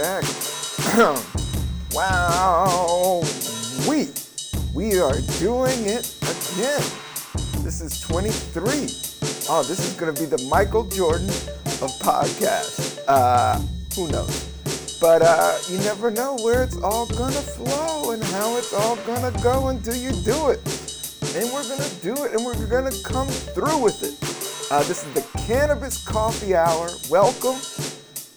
check. wow, we we are doing it again. This is 23. Oh, this is gonna be the Michael Jordan of podcasts. Uh, who knows? But uh, you never know where it's all gonna flow and how it's all gonna go until you do it. And we're gonna do it, and we're gonna come through with it. Uh, this is the Cannabis Coffee Hour. Welcome.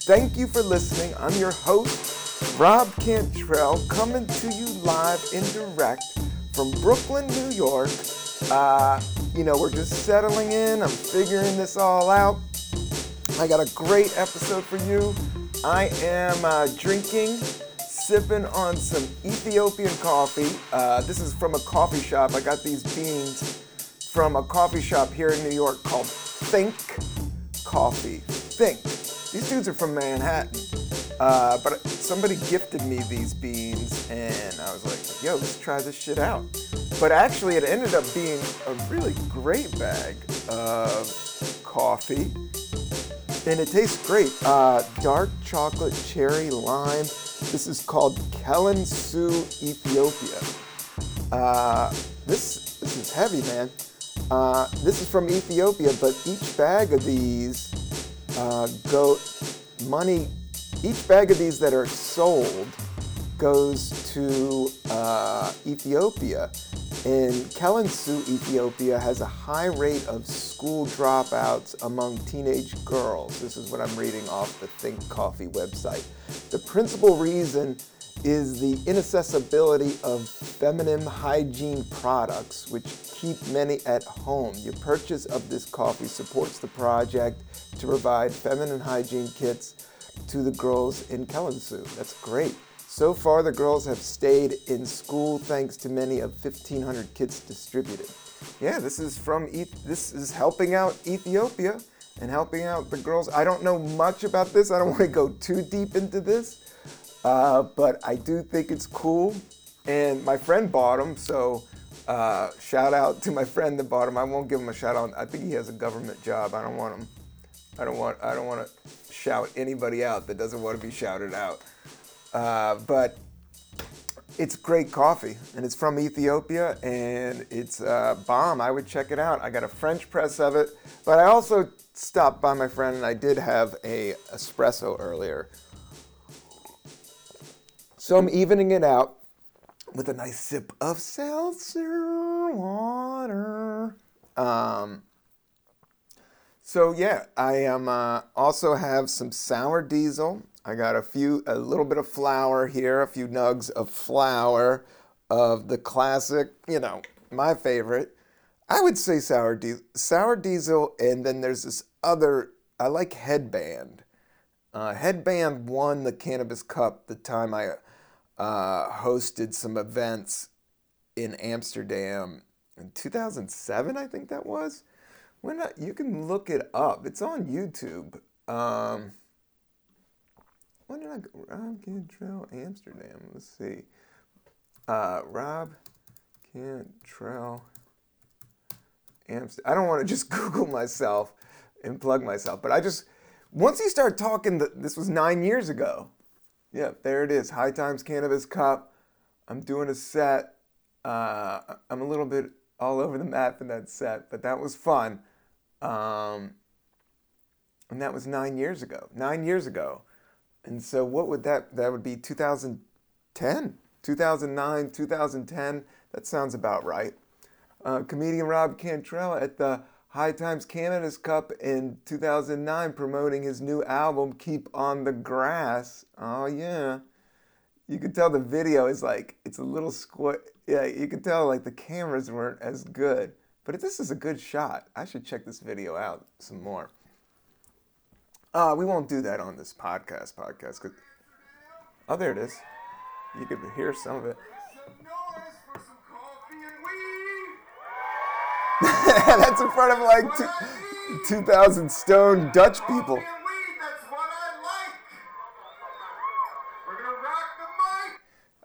Thank you for listening. I'm your host, Rob Cantrell, coming to you live and direct from Brooklyn, New York. Uh, you know, we're just settling in. I'm figuring this all out. I got a great episode for you. I am uh, drinking, sipping on some Ethiopian coffee. Uh, this is from a coffee shop. I got these beans from a coffee shop here in New York called Think Coffee. Think. These dudes are from Manhattan. Uh, but somebody gifted me these beans, and I was like, yo, let's try this shit out. But actually, it ended up being a really great bag of coffee. And it tastes great. Uh, dark chocolate cherry lime. This is called Kalensu Ethiopia. Uh, this this is heavy, man. Uh, this is from Ethiopia, but each bag of these uh, go money. Each bag of these that are sold goes to uh, Ethiopia, and Kalensu, Ethiopia, has a high rate of school dropouts among teenage girls. This is what I'm reading off the Think Coffee website. The principal reason is the inaccessibility of feminine hygiene products, which keep many at home. Your purchase of this coffee supports the project to provide feminine hygiene kits to the girls in Kalensu. That's great. So far, the girls have stayed in school thanks to many of 1,500 kits distributed. Yeah, this is from this is helping out Ethiopia and helping out the girls. I don't know much about this. I don't want to go too deep into this, uh, but I do think it's cool. And my friend bought them, so uh, shout out to my friend that bought them. I won't give him a shout out. I think he has a government job. I don't want him. I don't want. I don't want to shout anybody out that doesn't want to be shouted out. Uh, but it's great coffee, and it's from Ethiopia, and it's uh, bomb. I would check it out. I got a French press of it, but I also stopped by my friend, and I did have a espresso earlier. So I'm evening it out with a nice sip of seltzer water. Um, so yeah, I am uh, also have some sour diesel I got a few, a little bit of flour here, a few nugs of flour of the classic, you know, my favorite. I would say sour diesel, sour diesel, and then there's this other. I like headband. Uh, headband won the Cannabis Cup the time I uh, hosted some events in Amsterdam in 2007. I think that was. When I, you can look it up. It's on YouTube. Um, when did I go? Rob Cantrell, Amsterdam. Let's see. Uh, Rob Cantrell, Amsterdam. I don't want to just Google myself and plug myself, but I just, once you start talking, this was nine years ago. Yeah, there it is. High Times Cannabis Cup. I'm doing a set. Uh, I'm a little bit all over the map in that set, but that was fun. Um, and that was nine years ago. Nine years ago. And so what would that that would be 2010, 2009, 2010. That sounds about right. Uh, comedian Rob Cantrell at the High Times Cannabis Cup in 2009 promoting his new album Keep on the Grass. Oh yeah. You could tell the video is like it's a little squat. Yeah, you could tell like the cameras weren't as good. But this is a good shot. I should check this video out some more. Uh, we won't do that on this podcast. Podcast. Cause, oh, there it is. You could hear some of it. That's in front of like two, 2,000 stone Dutch people.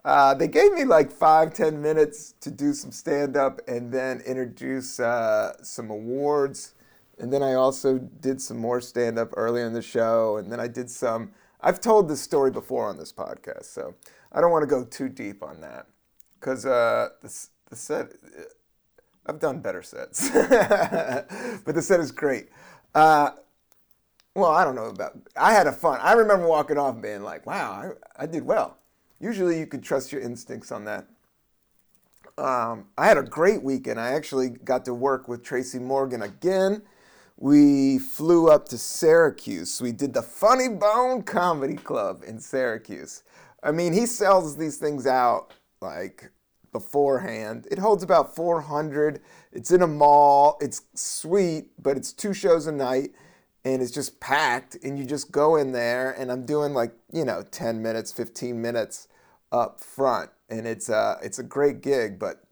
Uh, they gave me like five, ten minutes to do some stand up and then introduce uh, some awards and then I also did some more stand up earlier in the show, and then I did some I've told this story before on this podcast, so I don't want to go too deep on that because uh, the, the set. I've done better sets, but the set is great. Uh, well, I don't know about. I had a fun. I remember walking off being like, "Wow, I, I did well." Usually, you could trust your instincts on that. Um, I had a great weekend. I actually got to work with Tracy Morgan again. We flew up to Syracuse. We did the Funny Bone Comedy Club in Syracuse. I mean, he sells these things out like beforehand. It holds about 400. It's in a mall. It's sweet, but it's two shows a night and it's just packed and you just go in there and I'm doing like, you know, 10 minutes, 15 minutes up front and it's a, it's a great gig, but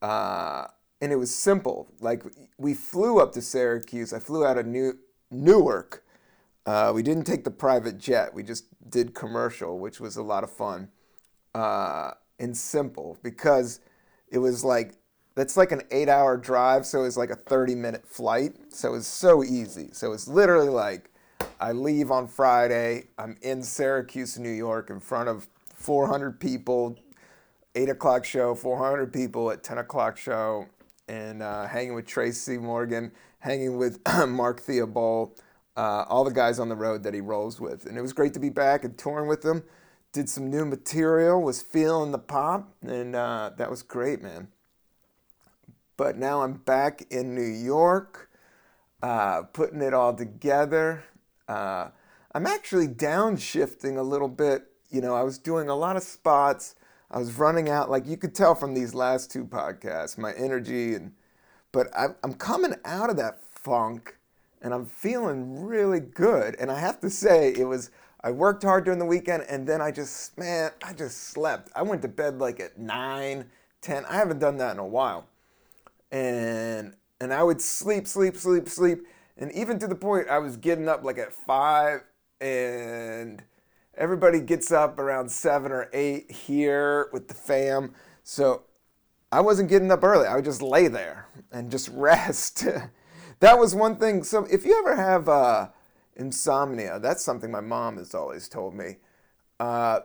uh, and it was simple. Like we flew up to Syracuse. I flew out of New Newark. Uh, we didn't take the private jet. We just did commercial, which was a lot of fun uh, and simple because it was like that's like an eight hour drive, so it's like a 30 minute flight. So it's so easy. So it's literally like I leave on Friday, I'm in Syracuse, New York, in front of 400 people, 8 o'clock show, 400 people at 10 o'clock show, and uh, hanging with Tracy Morgan, hanging with Mark Theobald, uh, all the guys on the road that he rolls with. And it was great to be back and touring with them. Did some new material, was feeling the pop, and uh, that was great, man but now I'm back in New York, uh, putting it all together. Uh, I'm actually downshifting a little bit. You know, I was doing a lot of spots. I was running out, like you could tell from these last two podcasts, my energy and, but I, I'm coming out of that funk, and I'm feeling really good. And I have to say, it was. I worked hard during the weekend, and then I just, man, I just slept. I went to bed like at nine, ten. I haven't done that in a while and and I would sleep, sleep, sleep, sleep, and even to the point I was getting up like at five, and everybody gets up around seven or eight here with the fam. So I wasn't getting up early. I would just lay there and just rest. that was one thing. So if you ever have uh, insomnia, that's something my mom has always told me. Uh,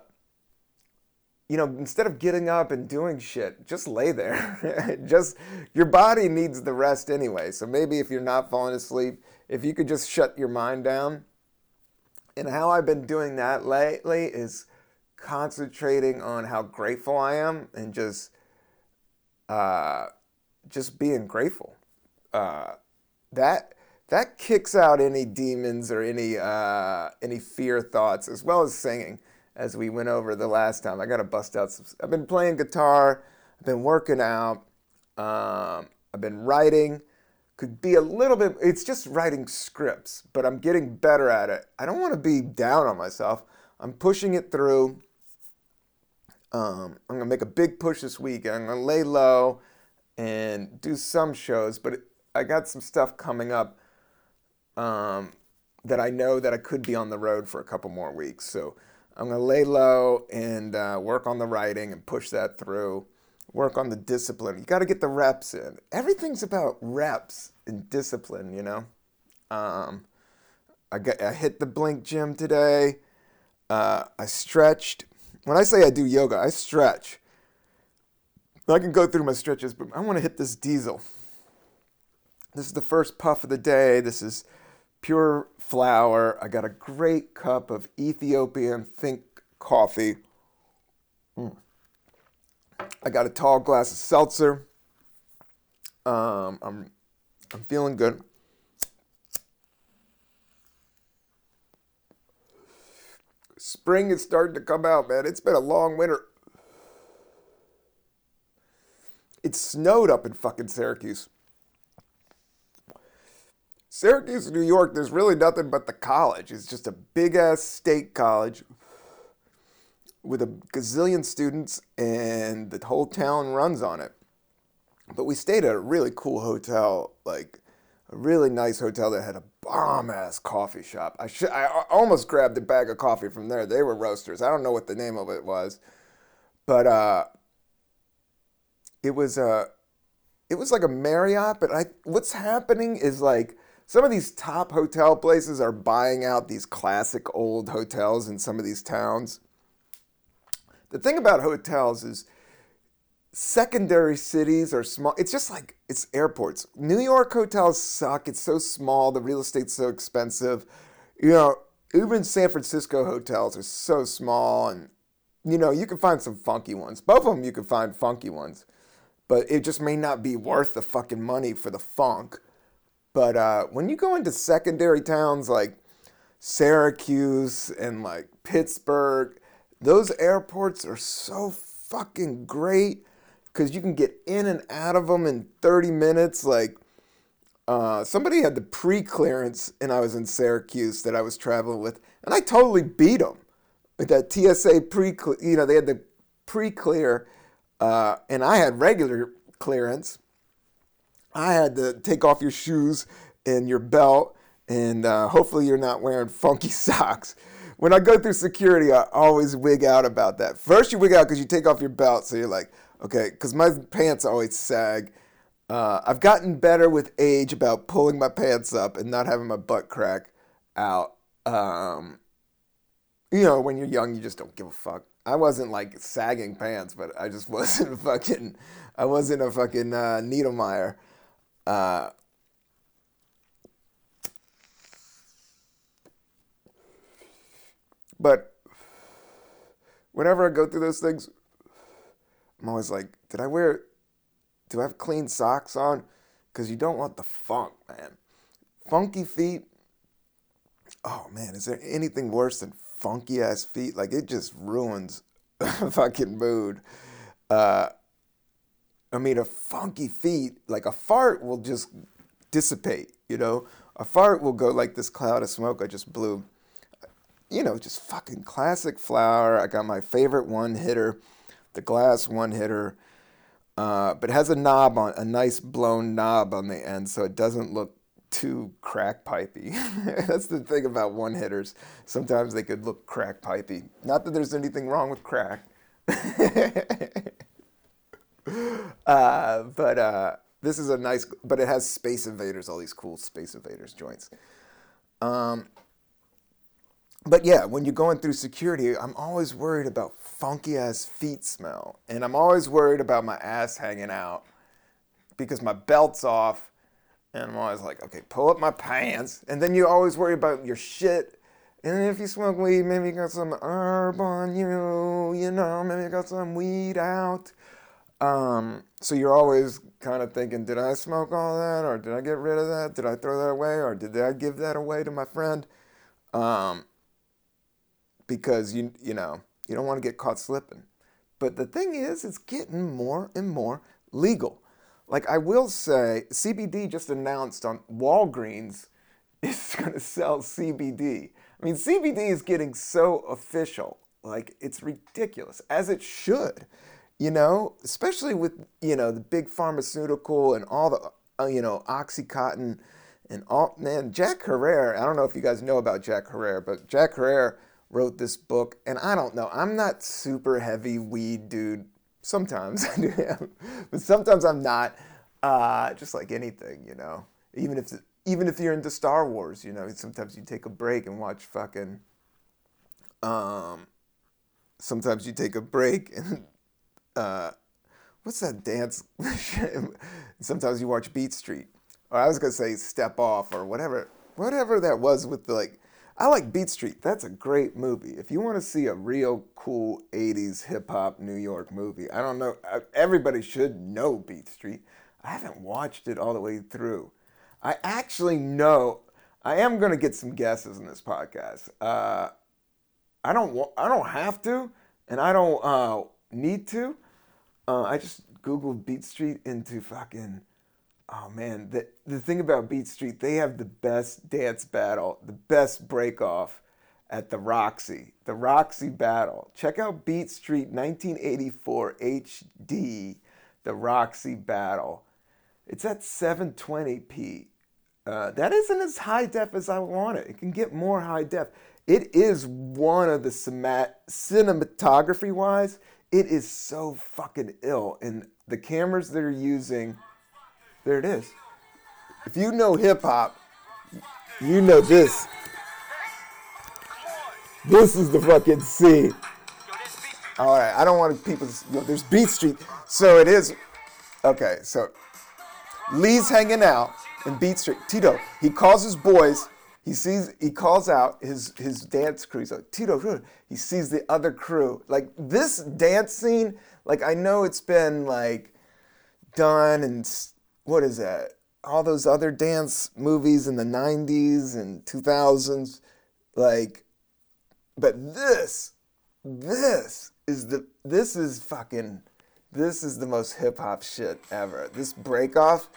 you know, instead of getting up and doing shit, just lay there. just your body needs the rest anyway. So maybe if you're not falling asleep, if you could just shut your mind down. And how I've been doing that lately is concentrating on how grateful I am and just uh, just being grateful. Uh, that that kicks out any demons or any uh, any fear thoughts as well as singing as we went over the last time. I got to bust out some. I've been playing guitar. I've been working out. Um, I've been writing. Could be a little bit. It's just writing scripts, but I'm getting better at it. I don't want to be down on myself. I'm pushing it through. Um, I'm gonna make a big push this week. I'm gonna lay low and do some shows, but I got some stuff coming up um, that I know that I could be on the road for a couple more weeks. So I'm going to lay low and uh, work on the writing and push that through. Work on the discipline. You got to get the reps in. Everything's about reps and discipline, you know. Um, I, got, I hit the Blink gym today. Uh, I stretched. When I say I do yoga, I stretch. I can go through my stretches, but I want to hit this diesel. This is the first puff of the day. This is pure flour. I got a great cup of Ethiopian Think coffee. Mm. I got a tall glass of seltzer. Um, I'm I'm feeling good. Spring is starting to come out, man. It's been a long winter. It snowed up in fucking Syracuse. Syracuse, New York, there's really nothing but the college. It's just a big ass state college with a gazillion students, and the whole town runs on it. But we stayed at a really cool hotel, like a really nice hotel that had a bomb ass coffee shop. I should, I almost grabbed a bag of coffee from there. They were roasters. I don't know what the name of it was, but uh, it was a, uh, it was like a Marriott. But I, what's happening is like some of these top hotel places are buying out these classic old hotels in some of these towns. The thing about hotels is secondary cities are small. It's just like it's airports. New York hotels suck. It's so small. The real estate's so expensive. You know, even San Francisco hotels are so small, and you know you can find some funky ones. Both of them you can find funky ones, but it just may not be worth the fucking money for the funk. But uh, when you go into secondary towns like Syracuse and like Pittsburgh, those airports are so fucking great because you can get in and out of them in 30 minutes. Like, uh, somebody had the pre clearance, and I was in Syracuse that I was traveling with, and I totally beat them with that TSA pre clear, you know, they had the pre clear, uh, and I had regular clearance. I had to take off your shoes and your belt, and uh, hopefully you're not wearing funky socks. When I go through security, I always wig out about that. First, you wig out because you take off your belt, so you're like, Okay, because my pants always sag. Uh, I've gotten better with age about pulling my pants up and not having my butt crack out. Um, you know, when you're young, you just don't give a fuck. I wasn't like sagging pants, but I just wasn't fucking, I wasn't a fucking uh, Neidermeyer. Uh, but whenever I go through those things, I'm always like, did I wear, do I have clean socks on? Because you don't want the funk, man. Funky feet. Oh man, is there anything worse than funky ass feet? Like it just ruins fucking mood. Uh, I mean, a funky feet, like a fart will just dissipate, you know? A fart will go like this cloud of smoke I just blew. You know, just fucking classic flower. I got my favorite one hitter the glass one hitter, uh, but has a knob on a nice blown knob on the end, so it doesn't look too crack pipey. That's the thing about one hitters. Sometimes they could look crack pipey. Not that there's anything wrong with crack. uh, but uh, this is a nice, but it has Space Invaders, all these cool Space Invaders joints. Um, but yeah, when you're going through security, I'm always worried about funky ass feet smell. And I'm always worried about my ass hanging out because my belt's off. And I'm always like, okay, pull up my pants. And then you always worry about your shit. And if you smoke weed, maybe you got some herb on you, you know, maybe you got some weed out. Um, so you're always kind of thinking, did I smoke all that? Or did I get rid of that? Did I throw that away? Or did I give that away to my friend? Um, because you you know you don't want to get caught slipping. But the thing is, it's getting more and more legal. Like I will say, CBD just announced on Walgreens is going to sell CBD. I mean, CBD is getting so official. Like it's ridiculous, as it should. You know, especially with you know the big pharmaceutical and all the uh, you know OxyContin and all man. Jack Herer. I don't know if you guys know about Jack Herer, but Jack Herer wrote this book, and I don't know. I'm not super heavy weed dude. Sometimes I do but sometimes I'm not. Uh, just like anything, you know. Even if even if you're into Star Wars, you know, sometimes you take a break and watch fucking. Um, sometimes you take a break and uh, what's that dance? sometimes you watch Beat Street, or I was gonna say Step Off or whatever, whatever that was with the like I like Beat Street. That's a great movie. If you want to see a real cool 80s hip hop New York movie, I don't know, everybody should know Beat Street. I haven't watched it all the way through. I actually know, I am going to get some guesses in this podcast. Uh, I don't I don't have to, and I don't uh, need to. Uh, I just Googled Beat Street into fucking oh man, the the thing about Beat Street, they have the best dance battle, the best break off at the Roxy, the Roxy battle. Check out Beat Street 1984 HD, the Roxy battle. It's at 720p. Uh, that isn't as high def as I want it. It can get more high def. It is one of the cinematography wise, it is so fucking ill. And the cameras they're using there it is. If you know hip hop, You know this. This is the fucking scene. All right, I don't want people. To, you know, there's Beat Street, so it is. Okay, so Lee's hanging out in Beat Street. Tito, he calls his boys. He sees, he calls out his his dance crew. He's like, Tito, he sees the other crew. Like this dance scene, like I know it's been like done and what is that? All those other dance movies in the 90s and 2000s. Like, but this, this is the, this is fucking, this is the most hip hop shit ever. This break off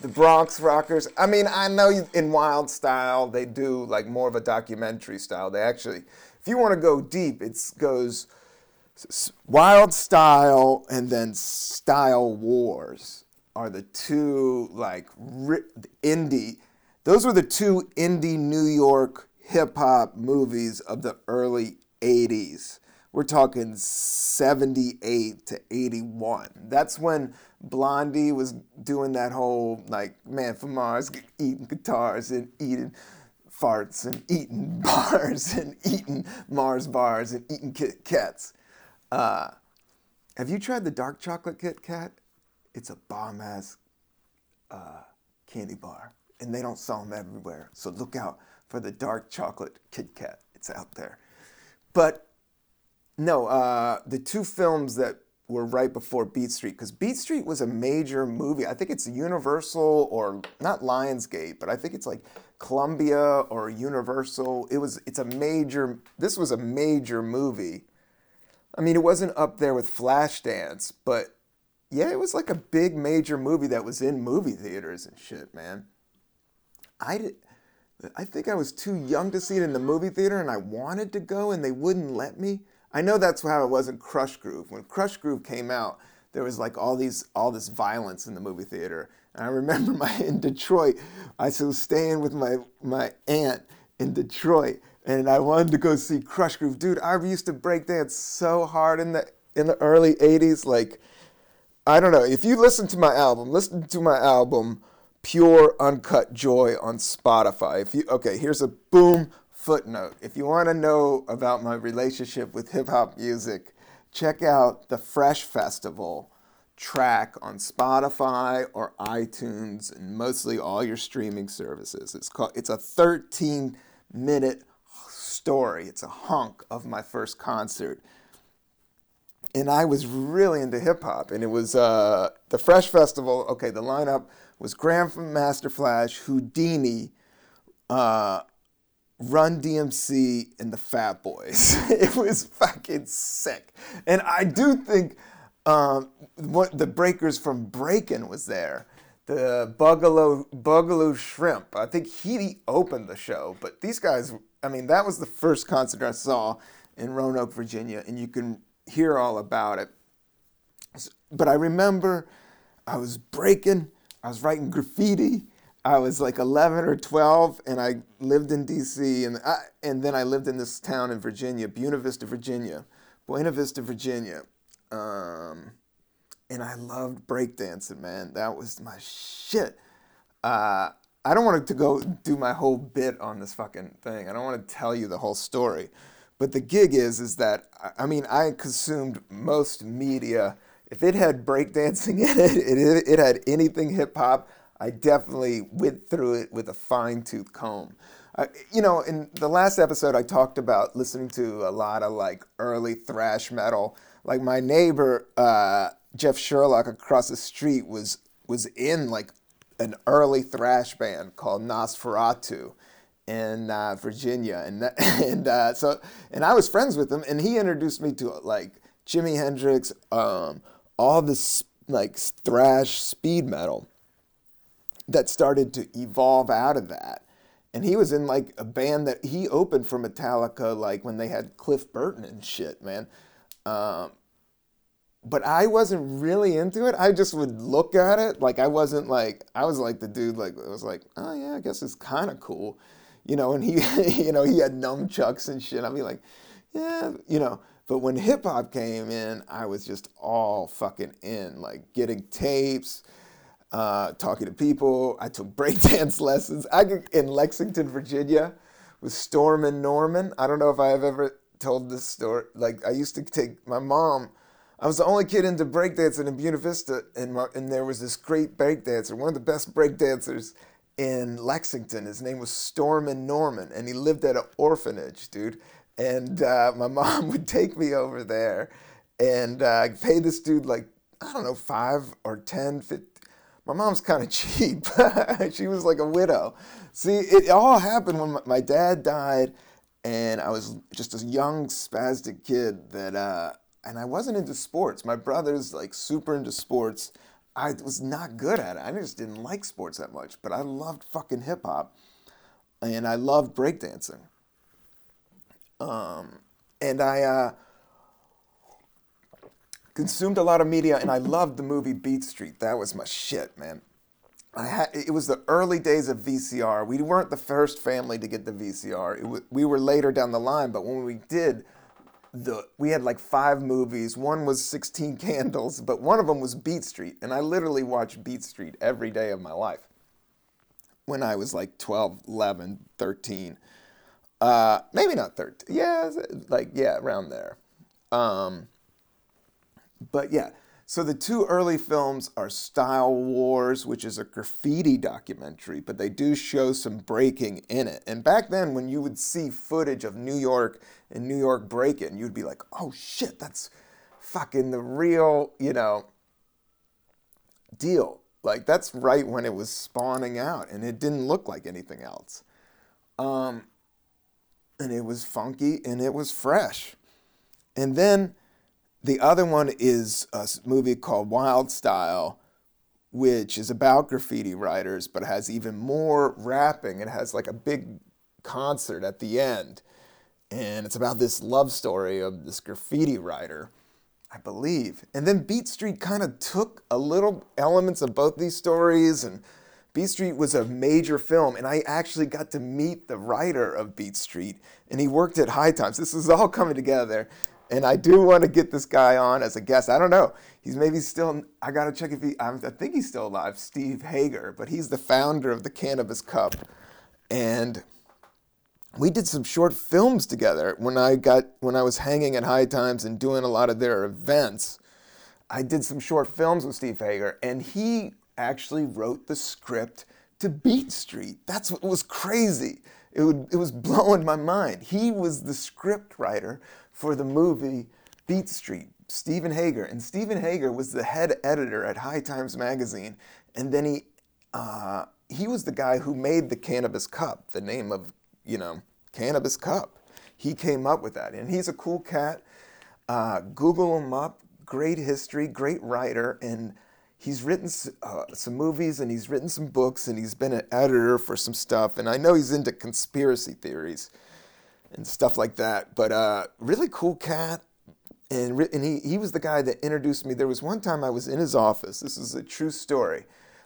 the Bronx Rockers. I mean, I know in Wild Style they do like more of a documentary style. They actually, if you want to go deep, it goes Wild Style and then Style Wars are the two like indie. Those were the two indie New York hip hop movies of the early 80s. We're talking 78 to 81. That's when Blondie was doing that whole like man from Mars eating guitars and eating farts and eating bars and eating Mars bars and eating Kit Kats. Uh, have you tried the dark chocolate Kit Kat? It's a bomb ass uh, candy bar, and they don't sell them everywhere. So look out for the dark chocolate Kit Kat. It's out there. But no, uh, the two films that were right before Beat Street, because Beat Street was a major movie. I think it's Universal or not Lionsgate, but I think it's like Columbia or Universal. It was. It's a major. This was a major movie. I mean, it wasn't up there with Flashdance, but yeah, it was like a big major movie that was in movie theaters and shit, man. I did. I think I was too young to see it in the movie theater, and I wanted to go, and they wouldn't let me. I know that's how it was in Krush Groove. When Krush Groove came out, there was like all these all this violence in the movie theater. And I remember my in Detroit, I was staying with my my aunt in Detroit, and I wanted to go see Krush Groove. Dude, I used to break dance so hard in the in the early '80s. Like, I don't know. If you listen to my album, listen to my album, Pure Uncut Joy on Spotify. If you okay, here's a boom footnote. If you want to know about my relationship with hip hop music, check out the Fresh Festival track on Spotify or iTunes and mostly all your streaming services. It's called it's a 13 minute story. It's a hunk of my first concert. And I was really into hip hop, and it was uh, the Fresh Festival. Okay, the lineup was Grandmaster Flash, Whodini, uh, Run DMC and the Fat Boys. it was fucking sick. And I do think um, what the breakers from Breakin' was there. The Bugalo Boogaloo Shrimp. I think he opened the show, but these guys. I mean, that was the first concert I saw in Roanoke, Virginia, and you can hear all about it. But I remember I was breaking. I was writing graffiti. I was like 11 or 12, and I lived in D.C. and I, and then I lived in this town in Virginia, Buena Vista, Virginia, Buena Vista, Virginia, um, and I loved breakdancing, man. That was my shit. Uh, I don't want to go do my whole bit on this fucking thing. I don't want to tell you the whole story, but the gig is is that I mean I consumed most media. If it had breakdancing in it, it, it had anything hip hop. I definitely went through it with a fine tooth comb. Uh, you know, in the last episode, I talked about listening to a lot of like early thrash metal. Like my neighbor, uh, Jeff Sherlock across the street was was in like an early thrash band called Nosferatu in uh, Virginia, and and uh, so and I was friends with him, and he introduced me to like Jimi Hendrix, um, all this like thrash speed metal that started to evolve out of that. And he was in like a band that he opened for Metallica, like when they had Cliff Burton and shit, man. Um, but I wasn't really into it. I just would look at it like I wasn't like I was like the dude like I was like, oh yeah, I guess it's kind of cool, you know. And he, you know, he had nunchucks and shit. I'd be like, yeah, you know. But when hip hop came in, I was just all fucking in, like getting tapes uh, talking to people. I took breakdance lessons. I in Lexington, Virginia, with Stormin' Norman. I don't know if I have ever told this story. Like I used to take my mom. I was the only kid into breakdancing in Buena Vista, and, my, and there was this great breakdancer, one of the best breakdancers in Lexington. His name was Stormin' Norman, and he lived at an orphanage, dude. And uh, my mom would take me over there and uh, pay this dude like, I don't know, five or 10, 50. My mom's kind of cheap. she was like a widow. See, it all happened when my dad died, and I was just a young, spastic kid that, uh, and I wasn't into sports. My brother's like super into sports I was not good at it. I just didn't like sports that much, but I loved fucking hip hop, and I loved breakdancing. Um, and I uh, consumed a lot of media, and I loved the movie Beat Street. That was my shit, man. I had it was the early days of VCR. We weren't the first family to get the VCR. we were later down the line, but when we did the we had like five movies. One was 16 Candles, but one of them was Beat Street, and I literally watched Beat Street every day of my life. When I was like 12, 11, 13. Uh, maybe not 13. Yeah, like yeah, around there. Um, but yeah, so the two early films are Style Wars, which is a graffiti documentary, but they do show some breaking in it. And back then, when you would see footage of New York and New York breaking, you'd be like, oh shit, that's fucking the real, you know, deal. Like that's right when it was spawning out, and it didn't look like anything else. Um, and it was funky and it was fresh. And then the other one is a movie called Wild Style, which is about graffiti writers, but has even more rapping. It has like a big concert at the end. And it's about this love story of this graffiti writer, I believe. And then Beat Street kind of took a little elements of both these stories and Beat Street was a major film, and I actually got to meet the writer of Beat Street, and he worked at High Times. This is all coming together. And I do want to get this guy on as a guest. I don't know. He's maybe still, I got to check if he, I think he's still alive, Steve Hager, but he's the founder of the Cannabis Cup. And we did some short films together when I got, when I was hanging at High Times and doing a lot of their events. I did some short films with Steve Hager, and he actually wrote the script to Beat Street. That's what was crazy. It, would, it was blowing my mind. He was the script writer for the movie Beat Street, Stephen Hager. And Stephen Hager was the head editor at High Times Magazine. And then he, uh, he was the guy who made the Cannabis Cup, the name of, you know, Cannabis Cup. He came up with that. And he's a cool cat. Uh, Google him up. Great history, great writer. And he's written uh, some movies and he's written some books and he's been an editor for some stuff. And I know he's into conspiracy theories and stuff like that. But uh, really cool cat. And, and he, he was the guy that introduced me. There was one time I was in his office. This is a true story.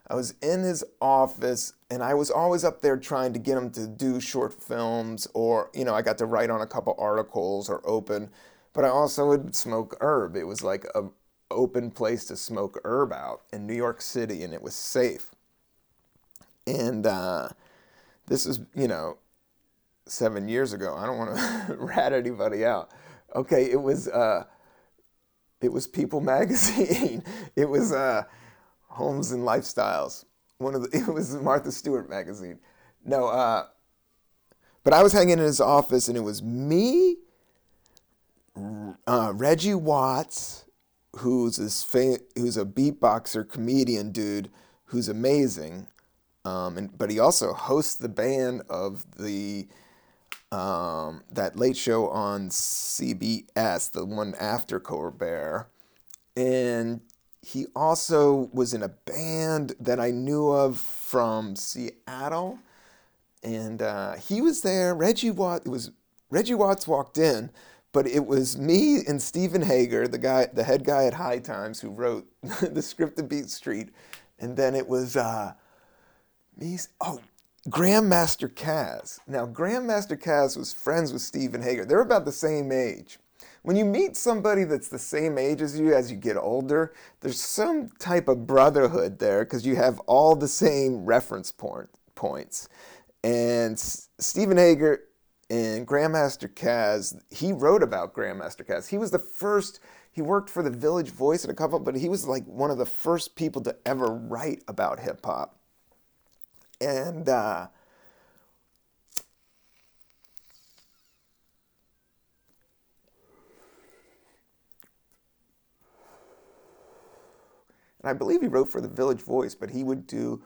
I was in his office and I was always up there trying to get him to do short films or, you know, I got to write on a couple articles or open, but I also would smoke herb. It was like a open place to smoke herb out in New York City and it was safe. And uh, this is, you know, seven years ago. I don't want to rat anybody out. Okay, it was uh, it was People Magazine. it was uh, Homes and Lifestyles. One of the, it was Martha Stewart magazine. No, uh, but I was hanging in his office, and it was me, uh, Reggie Watts, who's this who's a beatboxer comedian dude who's amazing, um, and but he also hosts the band of the um, that late show on CBS, the one after Colbert. And he also was in a band that I knew of from Seattle. And uh, he was there. Reggie Watts, it was Reggie Watts walked in, but it was me and Stephen Hager, the guy, the head guy at High Times, who wrote the script of Beat Street. And then it was uh, me. Oh, Grandmaster Caz. Now, Grandmaster Caz was friends with Stephen Hager. They're about the same age. when you meet somebody that's the same age as you as you get older, there's some type of brotherhood there because you have all the same reference point, points. And Stephen Hager and Grandmaster Caz, he wrote about Grandmaster Caz. He was the first, he worked for the Village Voice and a couple, but he was like one of the first people to ever write about hip hop. And uh, and I believe he wrote for the Village Voice, but he would do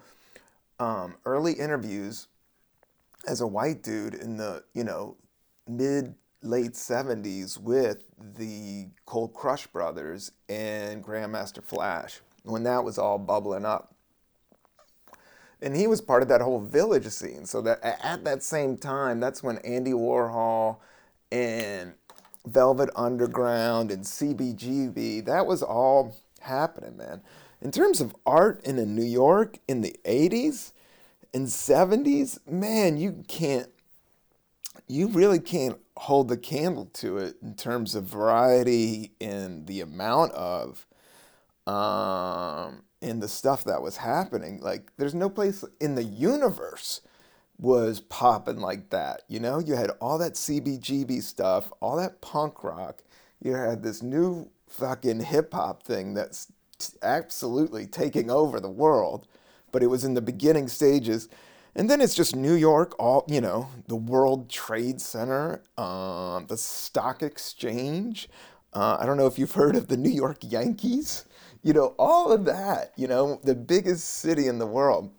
um, early interviews as a white dude in the you know mid late 70s with the Cold Crush brothers and Grandmaster Flash when that was all bubbling up. And he was part of that whole village scene. So that at that same time, that's when Andy Warhol and Velvet Underground and CBGB, that was all happening, man. In terms of art in New York in the 80s and 70s, man, you can't, you really can't hold the candle to it in terms of variety and the amount of, um, and the stuff that was happening. Like, there's no place in the universe was popping like that. You know, you had all that CBGB stuff, all that punk rock. You had this new fucking hip hop thing that's absolutely taking over the world, but it was in the beginning stages. And then it's just New York, all you know, the World Trade Center, uh, the Stock Exchange. Uh, I don't know if you've heard of the New York Yankees. You know, all of that. You know, the biggest city in the world,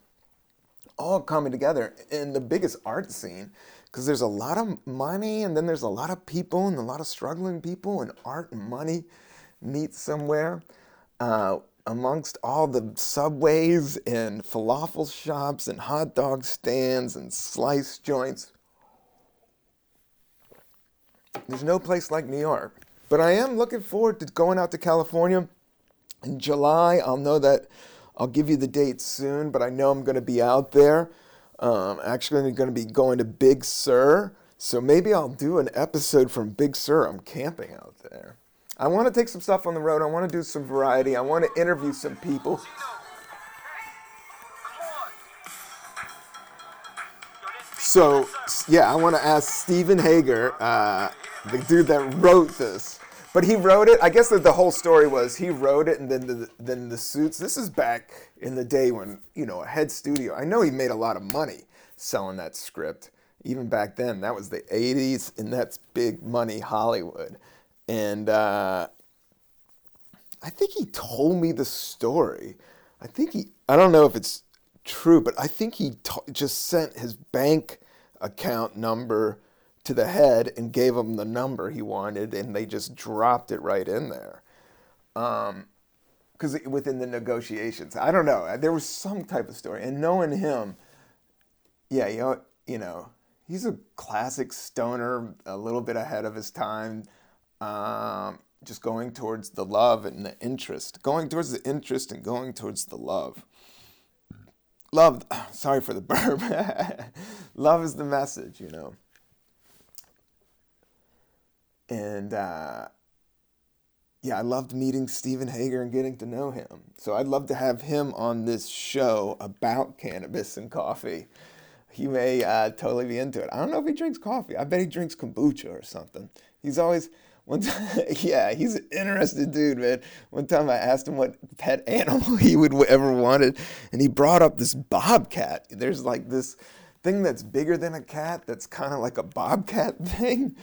all coming together in the biggest art scene, because there's a lot of money, and then there's a lot of people, and a lot of struggling people, and art and money meet somewhere uh, amongst all the subways and falafel shops and hot dog stands and slice joints. There's no place like New York. But I am looking forward to going out to California in July. I'll know that I'll give you the date soon, but I know I'm going to be out there. Um, actually, I'm going to be going to Big Sur. So maybe I'll do an episode from Big Sur. I'm camping out there. I want to take some stuff on the road. I want to do some variety. I want to interview some people. So, yeah, I want to ask Stephen Hager, uh, the dude that wrote this. But he wrote it. I guess that the whole story was he wrote it, and then the then the suits. This is back in the day when you know a head studio. I know he made a lot of money selling that script. Even back then, that was the '80s, and that's big money Hollywood and uh, I think he told me the story. I think he, I don't know if it's true, but I think he t- just sent his bank account number to the head and gave him the number he wanted, and they just dropped it right in there. Um, because within the negotiations, I don't know. There was some type of story, and knowing him, yeah, you know, you know, he's a classic stoner, a little bit ahead of his time um, just going towards the love and the interest, going towards the interest and going towards the love. Love, sorry for the burp. love is the message, you know. And uh, yeah, I loved meeting Steven Hager and getting to know him. So I'd love to have him on this show about cannabis and coffee. He may uh, totally be into it. I don't know if he drinks coffee. I bet he drinks kombucha or something. He's always one time, yeah, he's an interested dude, man. One time I asked him what pet animal he would ever wanted, and he brought up this bobcat. There's like this thing that's bigger than a cat that's kind of like a bobcat thing.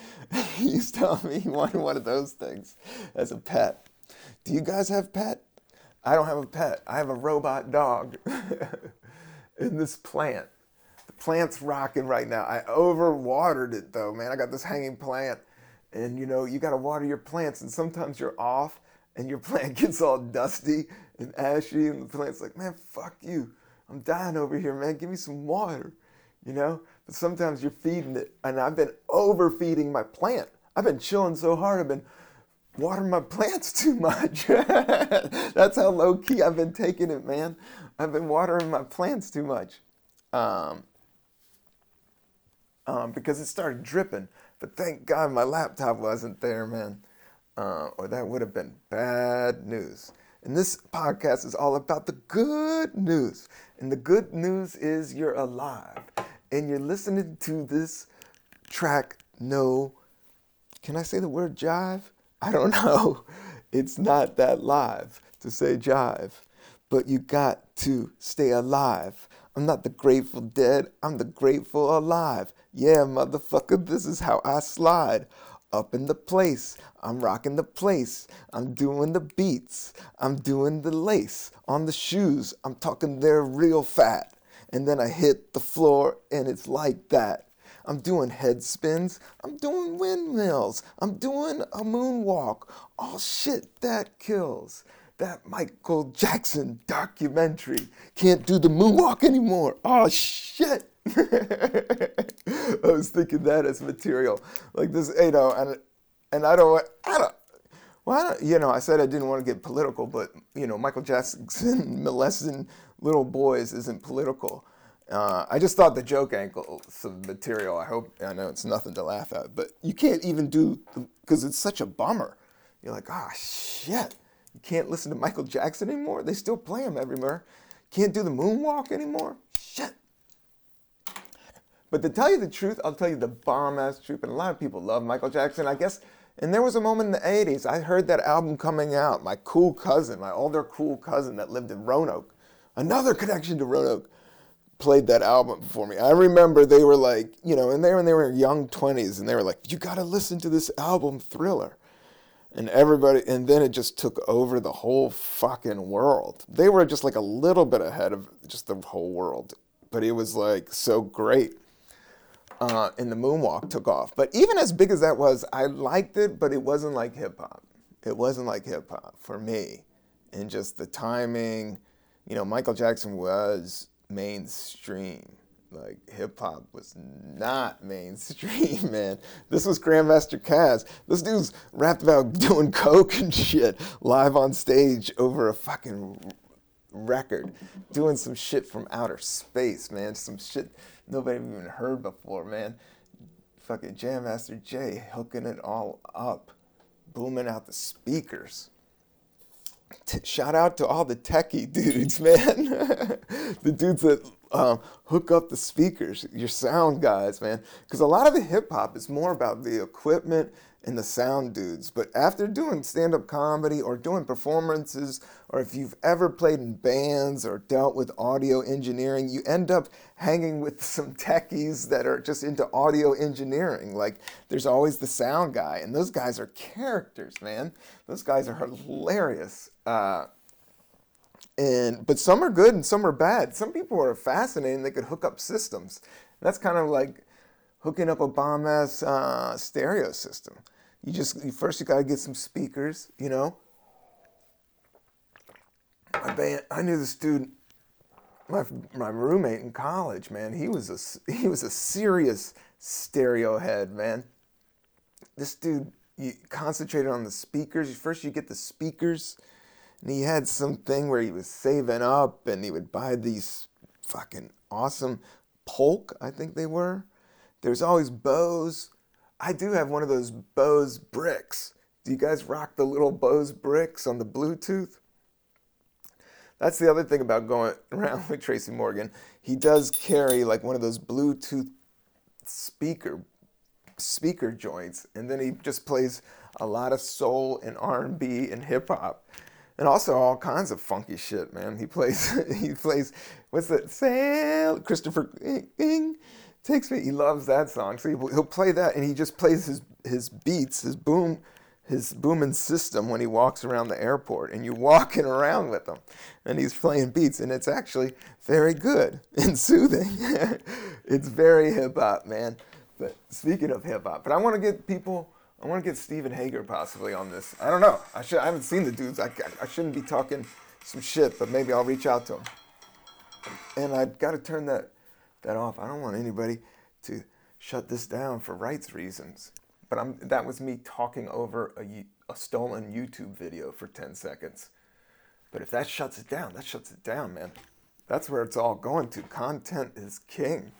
he used to tell me he wanted one of those things as a pet. Do you guys have pet? I don't have a pet. I have a robot dog in this plant. The plant's rocking right now. I overwatered it though, man. I got this hanging plant and you know you got to water your plants and sometimes you're off and your plant gets all dusty and ashy and the plant's like man fuck you i'm dying over here man give me some water you know but sometimes you're feeding it and i've been overfeeding my plant i've been chilling so hard i've been watering my plants too much that's how low key i've been taking it man i've been watering my plants too much um, um, because it started dripping but thank God my laptop wasn't there, man. uh, or that would have been bad news. And this podcast is all about the good news. And the good news is you're alive. And you're listening to this track, no, can I say the word jive? I don't know. It's not that live to say jive. But you got to stay alive. I'm not the Grateful Dead, I'm the Grateful Alive. Yeah, motherfucker, this is how I slide up in the place. I'm rocking the place. I'm doing the beats. I'm doing the lace on the shoes. I'm talking they're real fat. And then I hit the floor and it's like that. I'm doing head spins. I'm doing windmills. I'm doing a moonwalk. All shit that kills. That Michael Jackson documentary can't do the moonwalk anymore. Oh shit. I was thinking that as material, like this, you know, and and I don't, I don't, well, you know, I said I didn't want to get political, but you know, Michael Jackson molesting little boys isn't political. Uh, I just thought the joke angle, some material. I hope I know it's nothing to laugh at, but you can't even do because it's such a bummer. You're like, ah, oh, shit. You can't listen to Michael Jackson anymore. They still play him everywhere. Can't do the moonwalk anymore. Shit. But to tell you the truth, I'll tell you the bomb ass truth. And a lot of people love Michael Jackson. I guess, and there was a moment in the 80s, I heard that album coming out. My cool cousin, my older cool cousin that lived in Roanoke, another connection to Roanoke, played that album for me. I remember they were like, you know, and they were, they were young 20s, and they were like, you got to listen to this album, Thriller. And everybody, and then it just took over the whole fucking world. They were just like a little bit ahead of just the whole world, but it was like so great uh, and the moonwalk took off. But even as big as that was, I liked it, but it wasn't like hip hop. It wasn't like hip hop for me. And just the timing, you know, Michael Jackson was mainstream. Like hip hop was not mainstream, man. This was Grandmaster Caz. This dude's rapped about doing coke and shit live on stage over a fucking record, doing some shit from outer space, man. Some shit nobody even heard before, man. Fucking Jam Master Jay hooking it all up, booming out the speakers. T- shout out to all the techie dudes, man. the dudes that um, hook up the speakers, your sound guys, man. Because a lot of the hip hop is more about the equipment and the sound dudes. But after doing stand up comedy or doing performances, or if you've ever played in bands or dealt with audio engineering, you end up hanging with some techies that are just into audio engineering. Like there's always the sound guy, and those guys are characters, man. Those guys are hilarious. Uh, and but some are good and some are bad. Some people are fascinating. They could hook up systems. That's kind of like hooking up a bomb ass uh, stereo system. You just you, first you gotta get some speakers, you know. My band, I knew this dude, my my roommate in college, man. He was a he was a serious stereo head, man. This dude, you concentrated on the speakers. First, you get the speakers, and he had something where he was saving up, and he would buy these fucking awesome Polk, I think they were there's always Bose. I do have one of those Bose bricks. Do you guys rock the little Bose bricks on the Bluetooth? That's the other thing about going around with Tracy Morgan. He does carry like one of those Bluetooth speaker speaker joints, and then he just plays a lot of soul and R&B and hip hop, and also all kinds of funky shit, man. He plays he plays what's that? Sail Christopher takes me. He loves that song, so he'll play that, and he just plays his his beats, his boom, his booming system when he walks around the airport, and you're walking around with him, and he's playing beats, and it's actually very good and soothing. it's very hip hop, man. But speaking of hip hop, but I want to get people. I want to get Steven Hager possibly on this. I don't know. I should. I haven't seen the dudes. I, I shouldn't be talking some shit, but maybe I'll reach out to him. And I got to turn that that off. I don't want anybody to shut this down for rights reasons. But I'm, that was me talking over a, a stolen YouTube video for 10 seconds. But if that shuts it down, that shuts it down, man. That's where it's all going to. Content is king.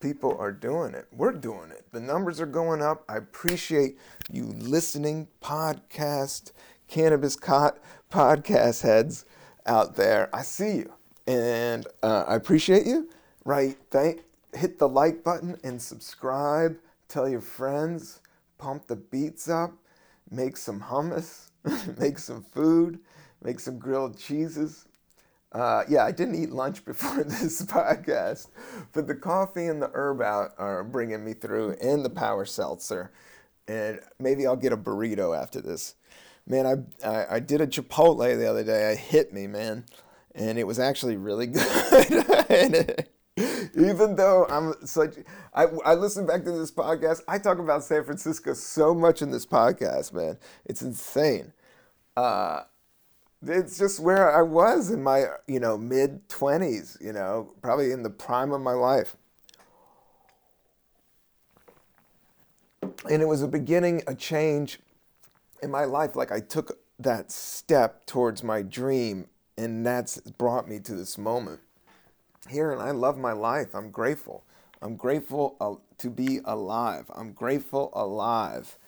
people are doing it. We're doing it. The numbers are going up. I appreciate you listening, podcast, cannabis co- podcast heads out there. I see you, and uh, I appreciate you. Right? Thank. Hit the like button and subscribe. Tell your friends. Pump the beats up. Make some hummus. make some food. Make some grilled cheeses. Uh, yeah, I didn't eat lunch before this podcast, but the coffee and the herb out are bringing me through, and the power seltzer. And maybe I'll get a burrito after this. Man, I, I, I did a Chipotle the other day. It hit me, man, and it was actually really good. even though I'm such, I, I listen back to this podcast. I talk about San Francisco so much in this podcast, man. It's insane. Uh, it's just where I was in my, you know, mid 20s, you know, probably in the prime of my life. And it was a beginning, a change in my life. Like I took that step towards my dream, and that's brought me to this moment here. And I love my life. I'm grateful. I'm grateful uh, to be alive. I'm grateful alive.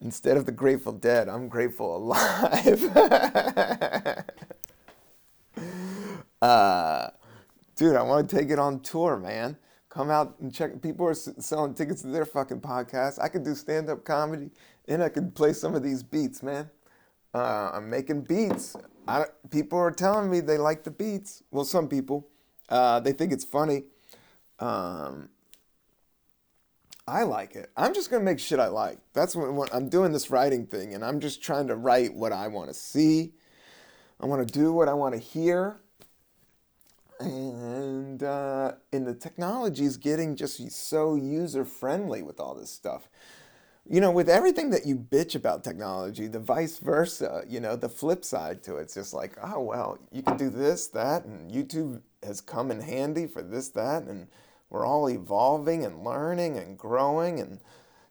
Instead of the Grateful Dead, I'm grateful alive. uh, dude, I want to take it on tour, man. Come out and check. People are selling tickets to their fucking podcast. I could do stand up comedy and I could play some of these beats, man. Uh, I'm making beats. I, people are telling me they like the beats. Well, some people. Uh, they think it's funny. Um, I like it. I'm just gonna make shit I like. That's what, what I'm doing this writing thing, and I'm just trying to write what I want to see. I want to do what I want to hear, and uh, and the technology is getting just so user friendly with all this stuff. You know, with everything that you bitch about technology, the vice versa. You know, the flip side to it, it's just like, oh well, you can do this, that, and YouTube has come in handy for this, that, and we're all evolving and learning and growing and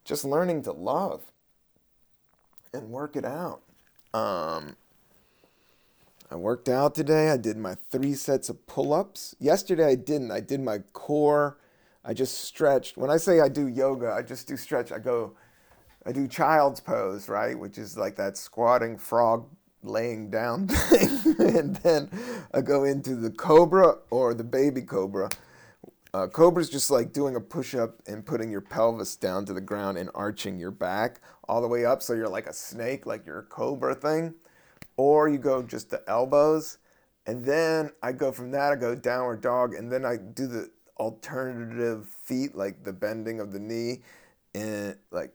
just learning to love and work it out. Um, I worked out today. I did my three sets of pull ups. Yesterday I didn't. I did my core. I just stretched. When I say I do yoga, I just do stretch. I go, I do child's pose, right? Which is like that squatting frog laying down thing. and then I go into the cobra or the baby cobra uh, Cobra's just like doing a push up and putting your pelvis down to the ground and arching your back all the way up so you're like a snake, like your cobra thing. Or you go just the elbows. And then I go from that, I go downward dog, and then I do the alternative feet, like the bending of the knee, and like,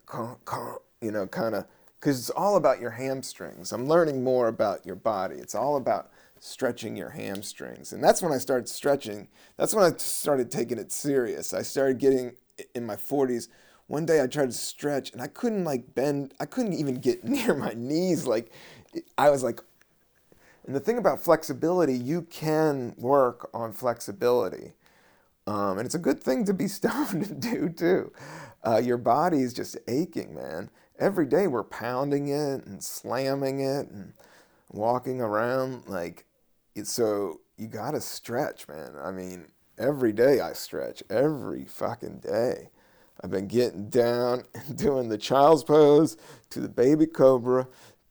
you know, kind of, because it's all about your hamstrings. I'm learning more about your body. It's all about stretching your hamstrings. And that's when I started stretching. That's when I started taking it serious. I started getting in my 40s. One day I tried to stretch and I couldn't like bend, I couldn't even get near my knees. Like, I was like, and the thing about flexibility, you can work on flexibility. Um, and it's a good thing to be stoned and do too. Uh, your body's just aching, man. Every day we're pounding it and slamming it and walking around like so you gotta stretch, man. I mean, every day I stretch, every fucking day. I've been getting down and doing the child's pose to the baby cobra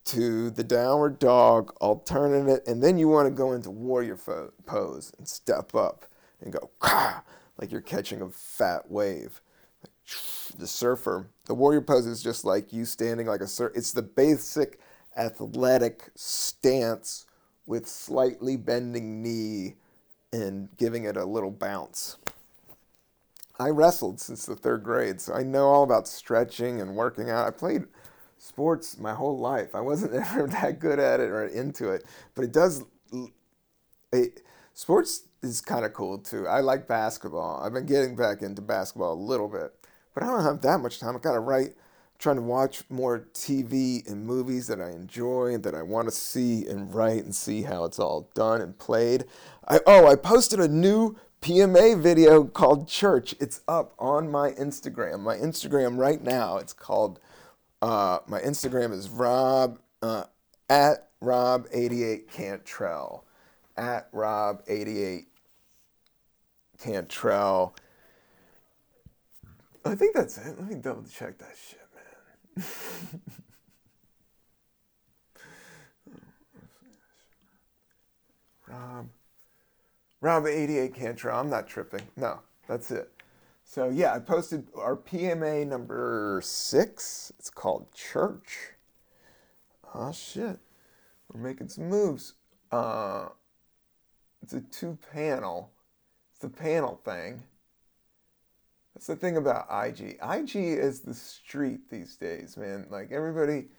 to the downward dog, alternate, and then you want to go into warrior fo- pose and step up and go like you're catching a fat wave. Like the surfer, the warrior pose is just like you standing like a surfer. It's the basic athletic stance with slightly bending knee and giving it a little bounce. I wrestled since the third grade, so I know all about stretching and working out. I played sports my whole life. I wasn't ever that good at it or into it, but it does. It, sports is kind of cool too. I like basketball. I've been getting back into basketball a little bit, but I don't have that much time. I gotta write trying to watch more TV and movies that I enjoy and that I want to see and write and see how it's all done and played. I oh, I posted a new PMA video called Church. It's up on my Instagram. My Instagram right now. It's called uh, my Instagram is Rob uh, at Rob88 Cantrell. At Rob88 Cantrell I think that's it. Let me double check that shit, man. Rob. Rob 88 Cantrell. I'm not tripping. No, that's it. So yeah, I posted our PMA number six. It's called Church. Oh shit. We're making some moves. Uh it's a two panel. It's the panel thing. That's the thing about IG. IG is the street these days, man. Like everybody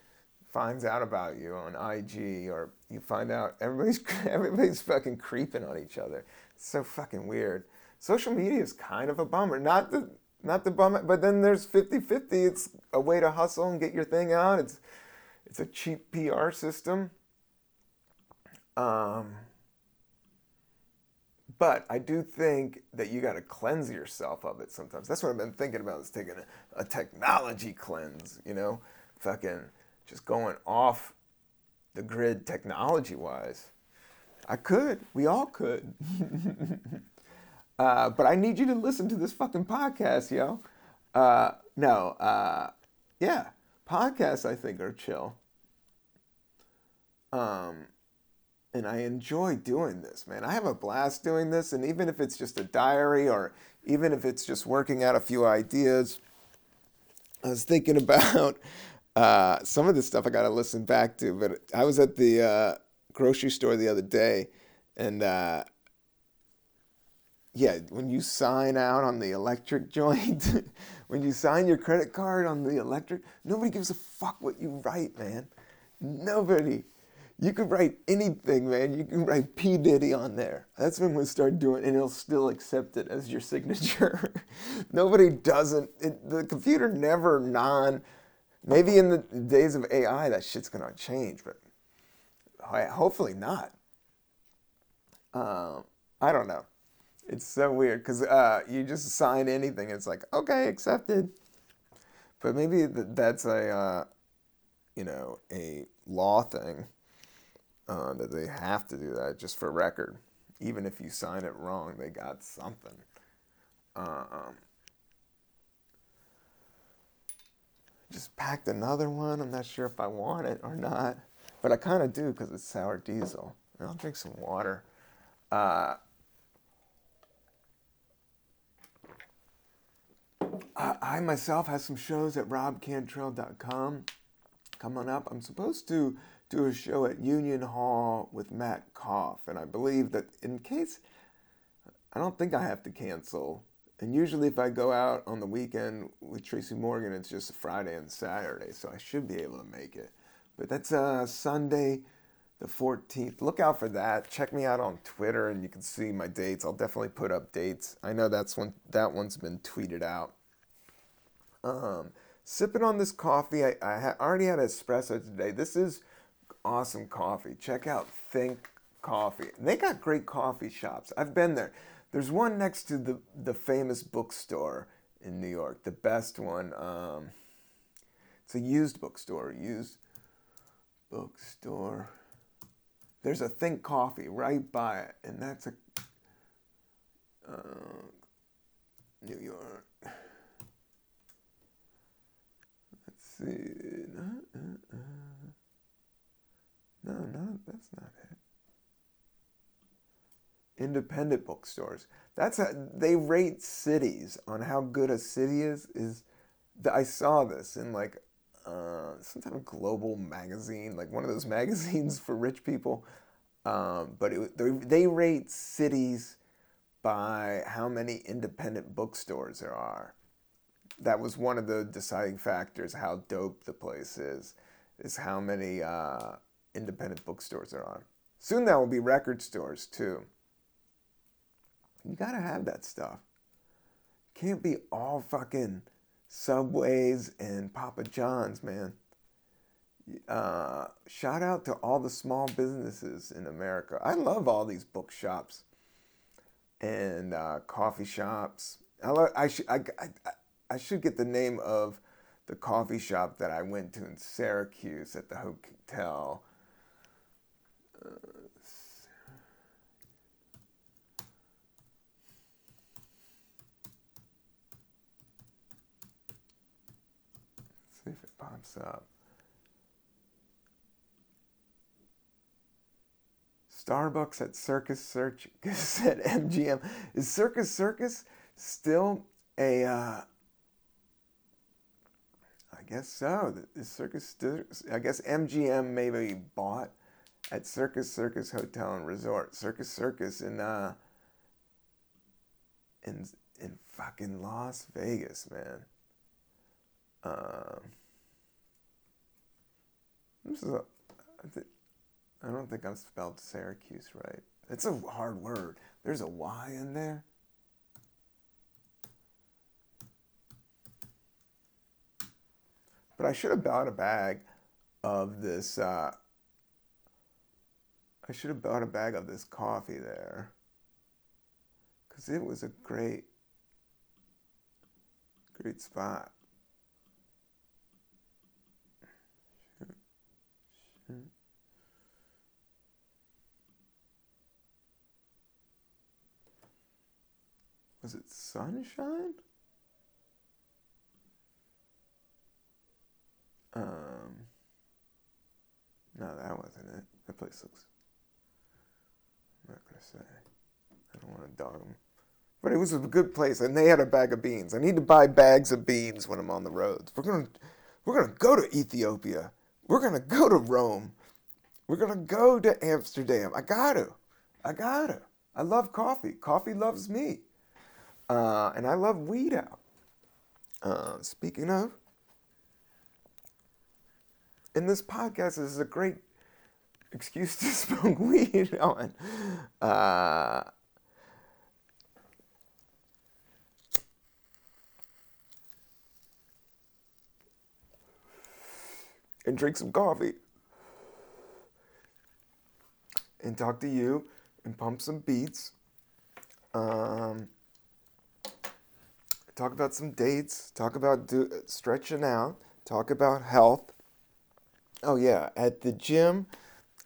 finds out about you on IG, or you find out everybody's everybody's fucking creeping on each other. It's so fucking weird. Social media is kind of a bummer. Not the not the bummer, but then there's 50-50. It's a way to hustle and get your thing out. It's it's a cheap PR system. Um, but I do think that you got to cleanse yourself of it sometimes. That's what I've been thinking about is taking a, a technology cleanse, you know, fucking just going off the grid technology wise. I could. We all could. uh, but I need you to listen to this fucking podcast, yo. Uh, no, uh, yeah, podcasts I think are chill. Um, and I enjoy doing this, man. I have a blast doing this, and even if it's just a diary or even if it's just working out a few ideas, I was thinking about uh, some of the stuff I got to listen back to. But I was at the uh, grocery store the other day, and uh, yeah, when you sign out on the electric joint, when you sign your credit card on the electric, nobody gives a fuck what you write, man. Nobody. You could write anything, man. You can write P. Diddy on there. That's when we start doing and it'll still accept it as your signature. Nobody doesn't. It, the computer never non. Maybe in the days of AI, that shit's gonna change, but hopefully not. Um, I don't know. It's so weird because uh, you just sign anything. It's like okay, accepted. But maybe that's a, uh, you know, a law thing uh, that they have to do that just for record. Even if you sign it wrong, they got something. Um, just packed another one. I'm not sure if I want it or not, but I kind of do because it's sour diesel. And I'll drink some water. Uh, I, I myself have some shows at robcantrell.com coming up. I'm supposed to do a show at Union Hall with Matt Koff. And I believe that in case, I don't think I have to cancel. And usually, if I go out on the weekend with Tracy Morgan, it's just Friday and Saturday, so I should be able to make it. But that's uh, Sunday, the 14th. Look out for that. Check me out on Twitter, and you can see my dates. I'll definitely put up dates. I know that's one that one's been tweeted out. Um, sipping on this coffee. I, I already had espresso today. This is awesome coffee. Check out Think Coffee. They got great coffee shops. I've been there. There's one next to the the famous bookstore in New York, the best one. Um, it's a used bookstore. Used bookstore. There's a Think Coffee right by it, and that's a uh, New York. Let's see. Uh, uh, no, no, that's not it. Independent bookstores. That's a, they rate cities on how good a city is. Is I saw this in like uh, some type of global magazine, like one of those magazines for rich people. Um, but it, they, they rate cities by how many independent bookstores there are. That was one of the deciding factors how dope the place is. Is how many uh, independent bookstores are. Soon there will be record stores too. You gotta have that stuff. Can't be all fucking Subways and Papa John's, man. Uh, shout out to all the small businesses in America. I love all these bookshops and uh, coffee shops. I, lo- I, sh- I, I, I should get the name of the coffee shop that I went to in Syracuse at the hotel see if it pops up. Starbucks at Circus Search at MGM. Is Circus Circus still a? Uh, I guess so. The Circus, I guess MGM maybe bought at Circus Circus Hotel and Resort. Circus Circus in uh in in fucking Las Vegas, man. Um, this is a, I, th- I don't think I've spelled Syracuse right. It's a hard word. There's a Y in there. But I should have bought a bag of this. Uh, I should have bought a bag of this coffee there. Because it was a great, great spot. Was it sunshine? Um, no, that wasn't it. That place looks. Say. I don't want to dog them. But it was a good place, and they had a bag of beans. I need to buy bags of beans when I'm on the roads. We're gonna, we're gonna go to Ethiopia. We're gonna go to Rome. We're gonna go to Amsterdam. I gotta. I gotta. I love coffee. Coffee loves me. Uh, and I love weed out. Uh, speaking of, and this podcast is a great excuse to smoke weed on. Uh, and drink some coffee and talk to you and pump some beats. Um, talk about some dates, talk about do, stretching out, talk about health. Oh, yeah, at the gym,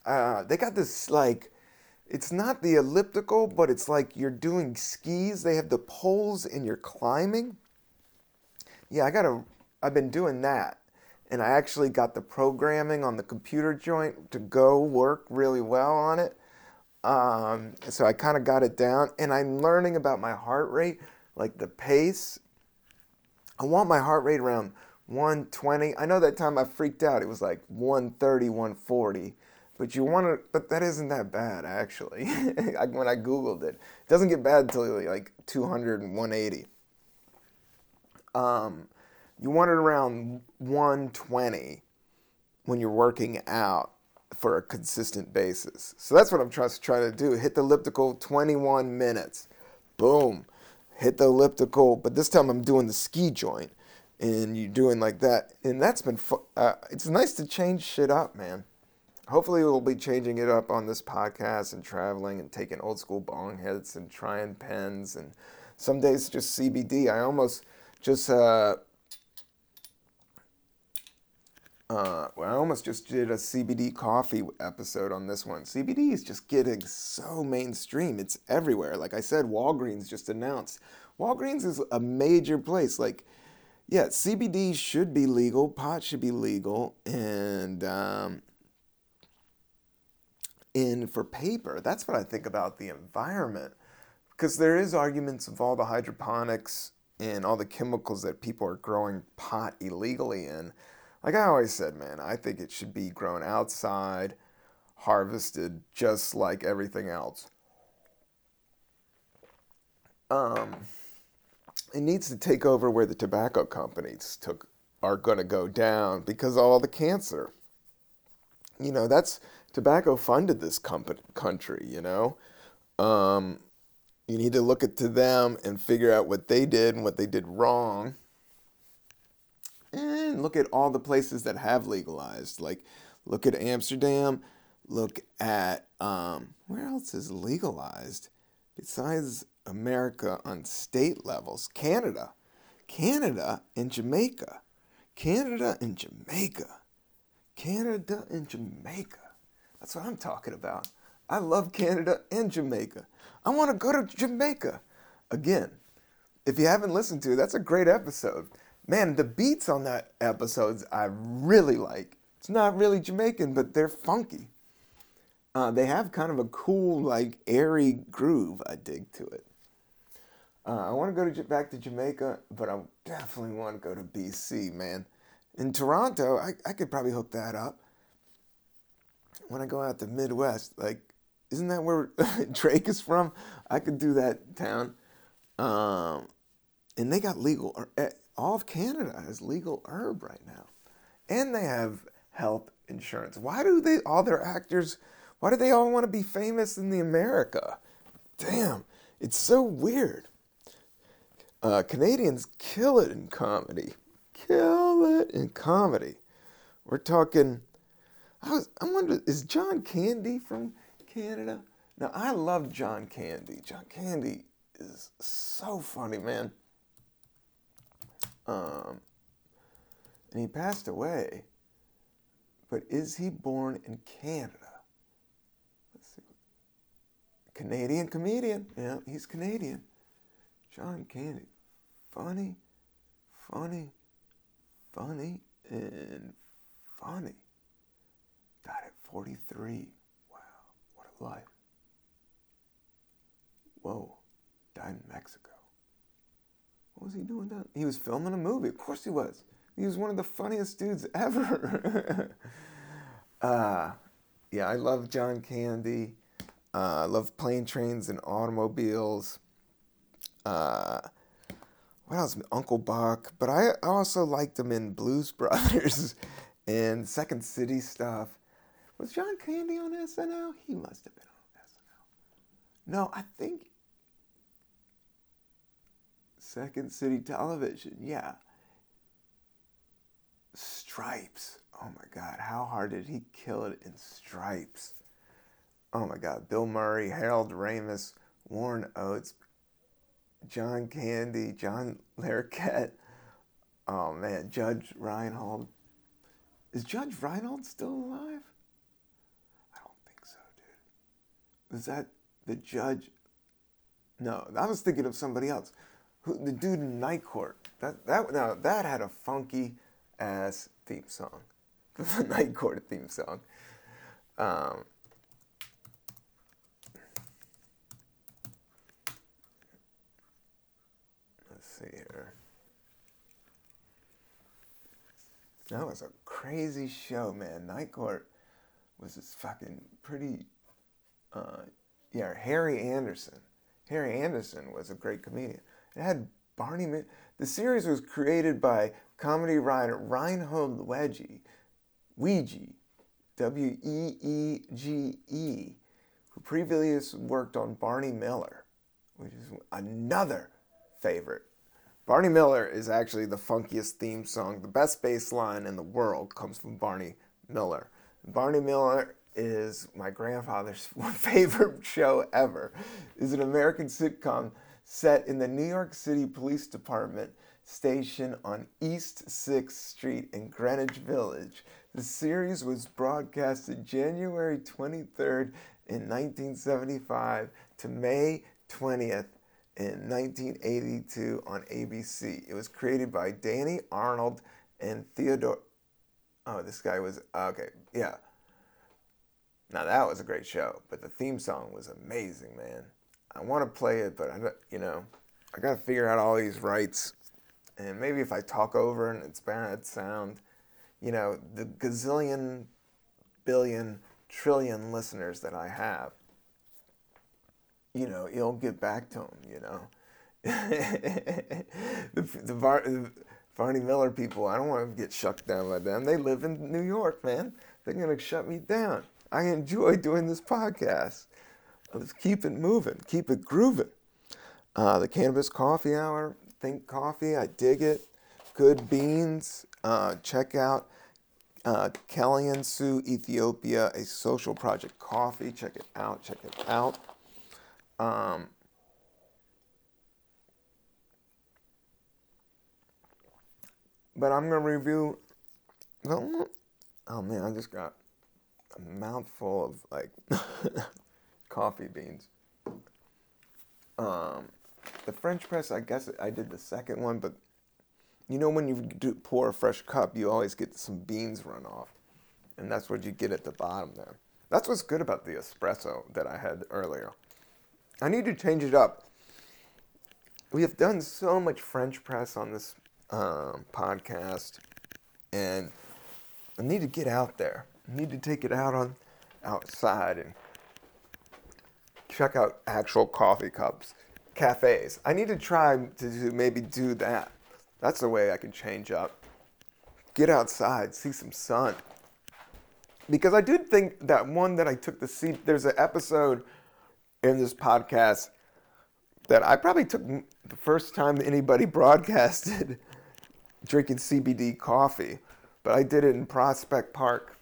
uh, they got this like, it's not the elliptical, but it's like you're doing skis. They have the poles and you're climbing. Yeah, I gotta, I've been doing that. And I actually got the programming on the computer joint to go work really well on it. Um, so I kind of got it down. And I'm learning about my heart rate, like the pace. I want my heart rate around 120. I know that time I freaked out. It was like 130, 140. But you want to, but that isn't that bad actually. when I Googled it, it doesn't get bad until like 200 and 180. Um, you want it around 120 when you're working out for a consistent basis. So that's what I'm trying, trying to do. Hit the elliptical 21 minutes. Boom. Hit the elliptical, but this time I'm doing the ski joint and you're doing like that. And that's been, fu- uh, it's nice to change shit up, man. Hopefully, we'll be changing it up on this podcast and traveling and taking old school bong hits and trying pens and some days just CBD. I almost just, uh, uh, well, I almost just did a CBD coffee episode on this one. CBD is just getting so mainstream. It's everywhere. Like I said, Walgreens just announced. Walgreens is a major place. Like, yeah, CBD should be legal, pot should be legal, and um, in for paper. That's what I think about the environment. Because there is arguments of all the hydroponics and all the chemicals that people are growing pot illegally in. Like I always said, man, I think it should be grown outside, harvested just like everything else. Um, it needs to take over where the tobacco companies took are going to go down because all the cancer. You know, that's tobacco funded this company, country, you know. Um, you need to look at to them and figure out what they did and what they did wrong. And look at all the places that have legalized. Like, look at Amsterdam. Look at um, where else is legalized besides America on state levels? Canada, Canada and Jamaica, Canada and Jamaica, Canada and Jamaica. That's what I'm talking about. I love Canada and Jamaica. I want to go to Jamaica again. If you haven't listened to it, that's a great episode. man, the beats on that episodes I really like. It's not really Jamaican, but they're funky. Uh, they have kind of a cool, like airy groove. I dig to it. Uh, I want to go to back to Jamaica, but I definitely want to go to BC, man. In Toronto, I, I could probably hook that up. When I go out to Midwest, like, isn't that where Drake is from? I could do that town. Um, and they got legal, eh, all of Canada has legal herb right now. And they have health insurance. Why do they, all their actors, why do they all want to be famous in the America? Damn, it's so weird. Uh, Canadians kill it in comedy. Kill it in comedy. We're talking. I was. I wonder. Is John Candy from Canada? Now I love John Candy. John Candy is so funny, man. Um, and he passed away. But is he born in Canada? Let's see. Canadian comedian. Yeah, he's Canadian. John Candy funny, funny, funny, and funny. Died at 43. Wow, what a life. Whoa, died in Mexico. What was he doing down? He was filming a movie. Of course he was. He was one of the funniest dudes ever. uh, yeah, I love John Candy. Uh, I love plane trains and automobiles. Uh, what else? Uncle Buck. But I also liked him in Blues Brothers and Second City stuff. Was John Candy on SNL? He must have been on SNL. No, I think Second City Television. Yeah. Stripes. Oh my God, how hard did he kill it in Stripes? Oh my God, Bill Murray, Harold Ramis, Warren Oates, John Candy, John Larroquette. Oh man, Judge Reinhold. Is Judge Reinhold still alive? I don't think so, Was that the judge? No, I was thinking of somebody else. Who, the dude in Night Court. That that now that had a funky ass theme song. the Night Court theme song. Um, let's see here. That was a crazy show, man. Night Court was this fucking pretty. Uh, yeah, Harry Anderson. Harry Anderson was a great comedian. It had Barney. The series was created by comedy writer Reinhold Wedgie, Ouija, W E E G E, who previously worked on Barney Miller, which is another favorite Barney Miller is actually the funkiest theme song. The best bass line in the world comes from Barney Miller. Barney Miller is my grandfather's favorite show ever. Is an American sitcom set in the New York City Police Department station on East 6th Street in Greenwich Village. The series was broadcasted January 23rd in 1975 to May 20th in 1982 on ABC. It was created by Danny Arnold and Theodore. Oh, this guy was okay. Yeah. Now that was a great show, but the theme song was amazing, man. I want to play it, but I, you know, I got to figure out all these rights, and maybe if I talk over and it's bad sound, you know, the gazillion, billion, trillion listeners that I have, you know, you'll get back to them, you know. the the, Bar, the Barney Miller people, I don't want to get shut down by them. They live in New York, man. They're to shut me down. I enjoy doing this podcast. Let's keep it moving, keep it grooving. Uh, the Cannabis Coffee Hour, Think Coffee, I dig it. Good beans. Uh, check out uh, Kalensu Ethiopia, a social project coffee. Check it out. Check it out. Um, but I'm gonna review. Oh man, I just got a mouthful of like coffee beans. Um, the French press, I guess I did the second one, but You know, when you do pour a fresh cup, you always get some beans run off. And that's what you get at the bottom there. That's what's good about the espresso that I had earlier. I need to change it up. We have done so much French press on this um, podcast, and I need to get out there. Need to take it out on outside and check out actual coffee cups, cafes. I need to try to maybe do that. That's the way I can change up. Get outside, see some sun. Because I did think that one that I took the seat, there's an episode in this podcast that I probably took the first time anybody broadcasted drinking CBD coffee, but I did it in Prospect Park.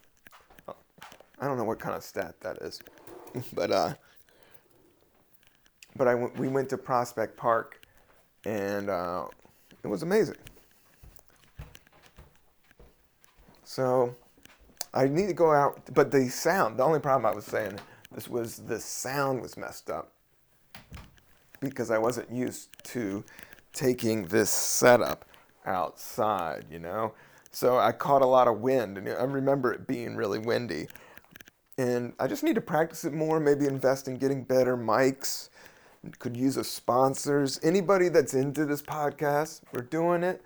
I don't know what kind of stat that is, but uh, but I w- we went to Prospect Park, and uh, it was amazing. So I need to go out, but the sound. The only problem I was saying this was the sound was messed up because I wasn't used to taking this setup outside, you know. So I caught a lot of wind, and I remember it being really windy. And I just need to practice it more. Maybe invest in getting better mics. Could use a sponsors. Anybody that's into this podcast, we're doing it.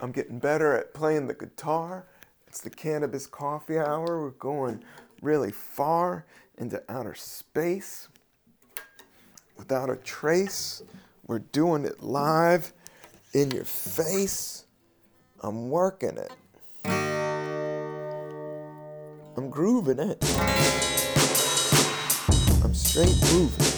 I'm getting better at playing the guitar. It's the Cannabis Coffee Hour. We're going really far into outer space without a trace. We're doing it live in your face. I'm working it. I'm grooving it. I'm straight grooving.